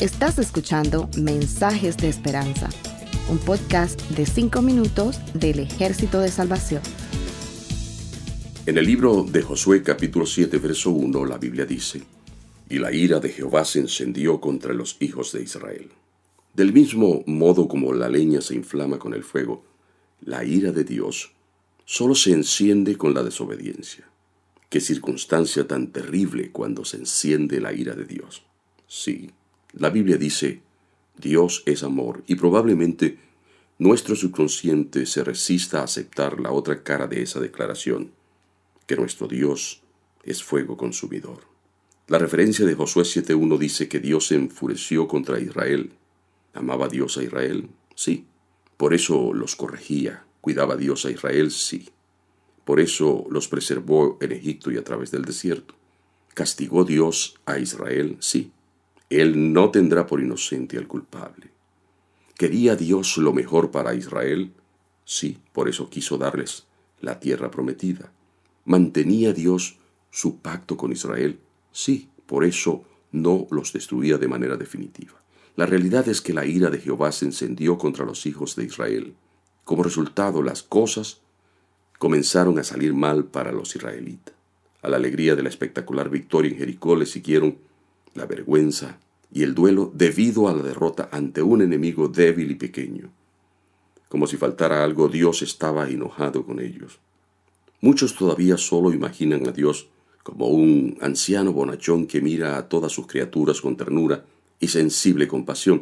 Estás escuchando Mensajes de Esperanza, un podcast de 5 minutos del Ejército de Salvación. En el libro de Josué capítulo 7 verso 1 la Biblia dice, Y la ira de Jehová se encendió contra los hijos de Israel. Del mismo modo como la leña se inflama con el fuego, la ira de Dios solo se enciende con la desobediencia. Qué circunstancia tan terrible cuando se enciende la ira de Dios. Sí, la Biblia dice, Dios es amor y probablemente nuestro subconsciente se resista a aceptar la otra cara de esa declaración, que nuestro Dios es fuego consumidor. La referencia de Josué 7.1 dice que Dios se enfureció contra Israel. ¿Amaba Dios a Israel? Sí. Por eso los corregía. ¿Cuidaba Dios a Israel? Sí. Por eso los preservó en Egipto y a través del desierto. ¿Castigó Dios a Israel? Sí. Él no tendrá por inocente al culpable. ¿Quería Dios lo mejor para Israel? Sí, por eso quiso darles la tierra prometida. ¿Mantenía Dios su pacto con Israel? Sí, por eso no los destruía de manera definitiva. La realidad es que la ira de Jehová se encendió contra los hijos de Israel. Como resultado, las cosas comenzaron a salir mal para los israelitas. A la alegría de la espectacular victoria en Jericó le siguieron la vergüenza y el duelo debido a la derrota ante un enemigo débil y pequeño. Como si faltara algo, Dios estaba enojado con ellos. Muchos todavía solo imaginan a Dios como un anciano bonachón que mira a todas sus criaturas con ternura y sensible compasión,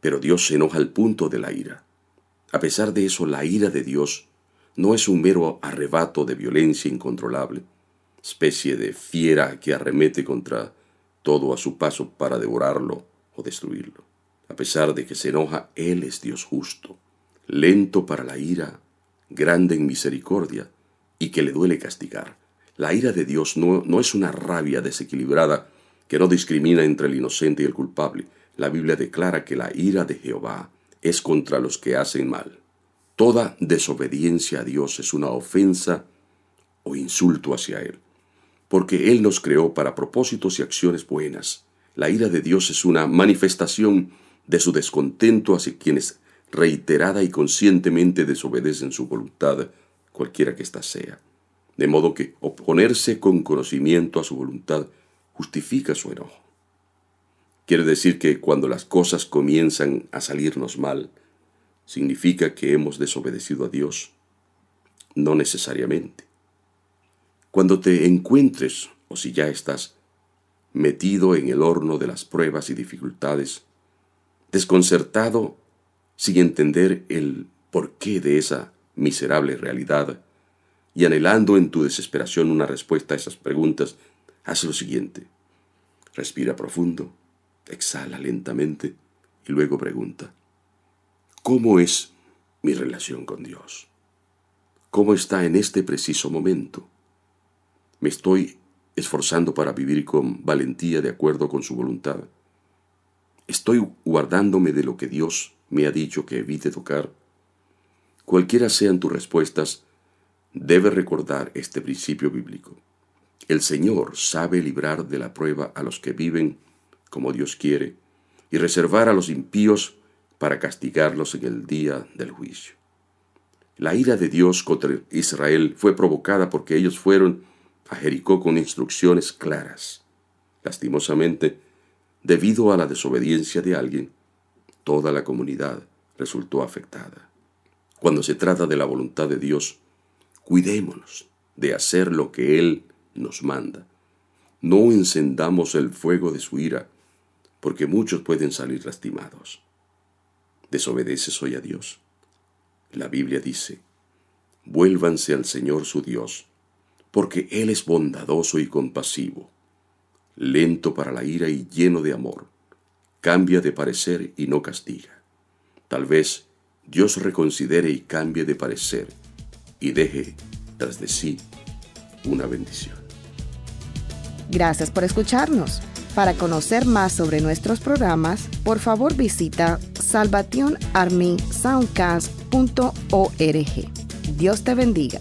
pero Dios se enoja al punto de la ira. A pesar de eso, la ira de Dios no es un mero arrebato de violencia incontrolable, especie de fiera que arremete contra todo a su paso para devorarlo o destruirlo. A pesar de que se enoja, Él es Dios justo, lento para la ira, grande en misericordia y que le duele castigar. La ira de Dios no, no es una rabia desequilibrada que no discrimina entre el inocente y el culpable. La Biblia declara que la ira de Jehová es contra los que hacen mal. Toda desobediencia a Dios es una ofensa o insulto hacia Él porque Él nos creó para propósitos y acciones buenas. La ira de Dios es una manifestación de su descontento hacia quienes reiterada y conscientemente desobedecen su voluntad, cualquiera que ésta sea. De modo que oponerse con conocimiento a su voluntad justifica su enojo. Quiere decir que cuando las cosas comienzan a salirnos mal, significa que hemos desobedecido a Dios. No necesariamente. Cuando te encuentres, o si ya estás, metido en el horno de las pruebas y dificultades, desconcertado sin entender el porqué de esa miserable realidad, y anhelando en tu desesperación una respuesta a esas preguntas, haz lo siguiente. Respira profundo, exhala lentamente y luego pregunta, ¿cómo es mi relación con Dios? ¿Cómo está en este preciso momento? Me estoy esforzando para vivir con valentía de acuerdo con su voluntad. Estoy guardándome de lo que Dios me ha dicho que evite tocar. Cualquiera sean tus respuestas, debes recordar este principio bíblico. El Señor sabe librar de la prueba a los que viven como Dios quiere y reservar a los impíos para castigarlos en el día del juicio. La ira de Dios contra Israel fue provocada porque ellos fueron a Jericó con instrucciones claras. Lastimosamente, debido a la desobediencia de alguien, toda la comunidad resultó afectada. Cuando se trata de la voluntad de Dios, cuidémonos de hacer lo que Él nos manda. No encendamos el fuego de su ira, porque muchos pueden salir lastimados. ¿Desobedeces hoy a Dios? La Biblia dice, vuélvanse al Señor su Dios, porque Él es bondadoso y compasivo, lento para la ira y lleno de amor, cambia de parecer y no castiga. Tal vez Dios reconsidere y cambie de parecer y deje tras de sí una bendición. Gracias por escucharnos. Para conocer más sobre nuestros programas, por favor visita salvationarmysoundcast.org. Dios te bendiga.